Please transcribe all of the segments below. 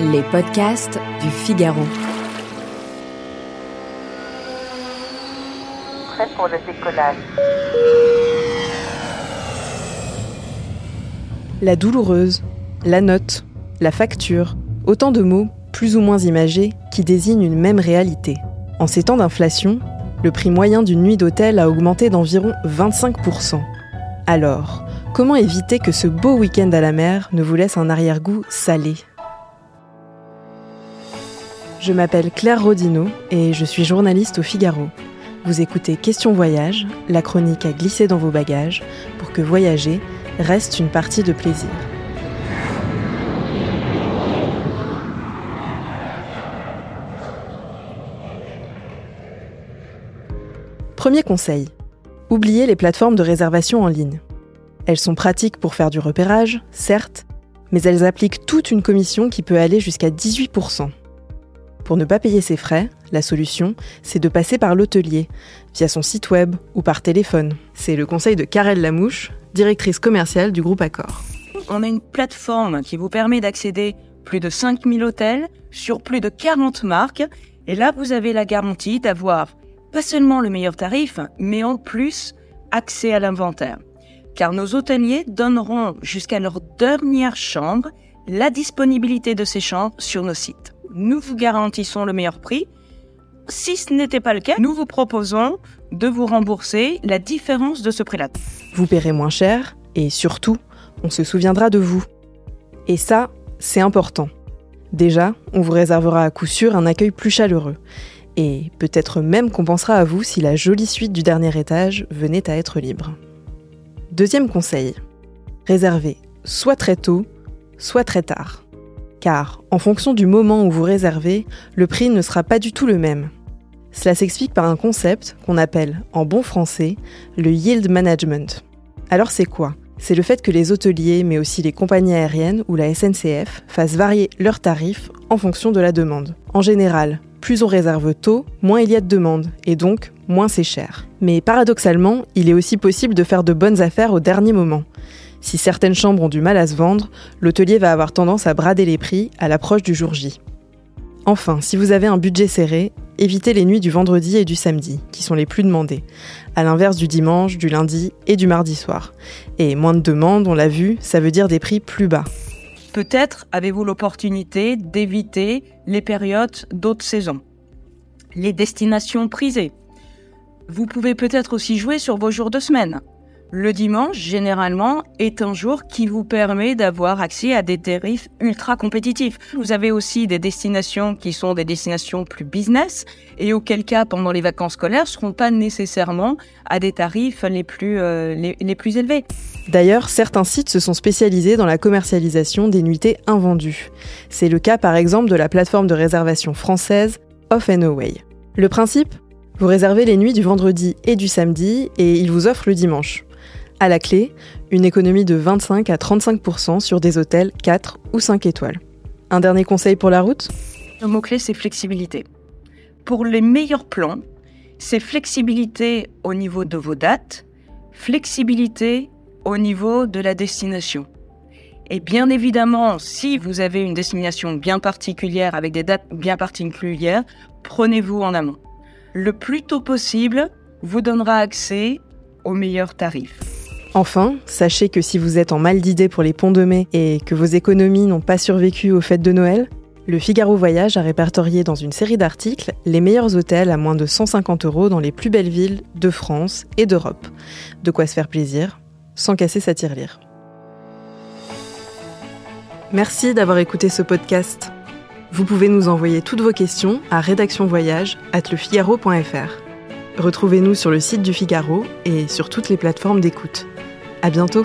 Les podcasts du Figaro. Prêt pour le décollage. La douloureuse, la note, la facture, autant de mots, plus ou moins imagés, qui désignent une même réalité. En ces temps d'inflation, le prix moyen d'une nuit d'hôtel a augmenté d'environ 25%. Alors, comment éviter que ce beau week-end à la mer ne vous laisse un arrière-goût salé? Je m'appelle Claire Rodino et je suis journaliste au Figaro. Vous écoutez Question Voyage, la chronique à glisser dans vos bagages pour que voyager reste une partie de plaisir. Premier conseil. Oubliez les plateformes de réservation en ligne. Elles sont pratiques pour faire du repérage, certes, mais elles appliquent toute une commission qui peut aller jusqu'à 18%. Pour ne pas payer ses frais, la solution, c'est de passer par l'hôtelier, via son site web ou par téléphone. C'est le conseil de Karel Lamouche, directrice commerciale du groupe Accor. On a une plateforme qui vous permet d'accéder plus de 5000 hôtels sur plus de 40 marques. Et là, vous avez la garantie d'avoir pas seulement le meilleur tarif, mais en plus accès à l'inventaire. Car nos hôteliers donneront jusqu'à leur dernière chambre la disponibilité de ces chambres sur nos sites. Nous vous garantissons le meilleur prix. Si ce n'était pas le cas, nous vous proposons de vous rembourser la différence de ce prix-là. Vous paierez moins cher et surtout, on se souviendra de vous. Et ça, c'est important. Déjà, on vous réservera à coup sûr un accueil plus chaleureux. Et peut-être même qu'on pensera à vous si la jolie suite du dernier étage venait à être libre. Deuxième conseil. Réservez soit très tôt, soit très tard. Car, en fonction du moment où vous réservez, le prix ne sera pas du tout le même. Cela s'explique par un concept qu'on appelle, en bon français, le yield management. Alors c'est quoi? C'est le fait que les hôteliers, mais aussi les compagnies aériennes ou la SNCF, fassent varier leurs tarifs en fonction de la demande. En général, plus on réserve tôt, moins il y a de demandes, et donc moins c'est cher. Mais paradoxalement, il est aussi possible de faire de bonnes affaires au dernier moment. Si certaines chambres ont du mal à se vendre, l'hôtelier va avoir tendance à brader les prix à l'approche du jour J. Enfin, si vous avez un budget serré, évitez les nuits du vendredi et du samedi, qui sont les plus demandées, à l'inverse du dimanche, du lundi et du mardi soir. Et moins de demandes, on l'a vu, ça veut dire des prix plus bas. Peut-être avez-vous l'opportunité d'éviter les périodes d'autres saisons, les destinations prisées. Vous pouvez peut-être aussi jouer sur vos jours de semaine. Le dimanche, généralement, est un jour qui vous permet d'avoir accès à des tarifs ultra compétitifs. Vous avez aussi des destinations qui sont des destinations plus business et auquel cas, pendant les vacances scolaires, ne seront pas nécessairement à des tarifs les plus, euh, les, les plus élevés. D'ailleurs, certains sites se sont spécialisés dans la commercialisation des nuitées invendues. C'est le cas par exemple de la plateforme de réservation française Off and Away. Le principe? Vous réservez les nuits du vendredi et du samedi et il vous offre le dimanche. À la clé, une économie de 25 à 35% sur des hôtels 4 ou 5 étoiles. Un dernier conseil pour la route? Le mot-clé, c'est flexibilité. Pour les meilleurs plans, c'est flexibilité au niveau de vos dates, flexibilité au niveau de la destination. Et bien évidemment, si vous avez une destination bien particulière avec des dates bien particulières, prenez-vous en amont. Le plus tôt possible vous donnera accès aux meilleurs tarifs. Enfin, sachez que si vous êtes en mal d'idées pour les ponts de mai et que vos économies n'ont pas survécu aux fêtes de Noël, le Figaro Voyage a répertorié dans une série d'articles les meilleurs hôtels à moins de 150 euros dans les plus belles villes de France et d'Europe. De quoi se faire plaisir, sans casser sa tirelire. Merci d'avoir écouté ce podcast. Vous pouvez nous envoyer toutes vos questions à rédactionvoyage@lefigaro.fr. Retrouvez-nous sur le site du Figaro et sur toutes les plateformes d'écoute. À bientôt.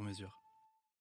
sur mesure.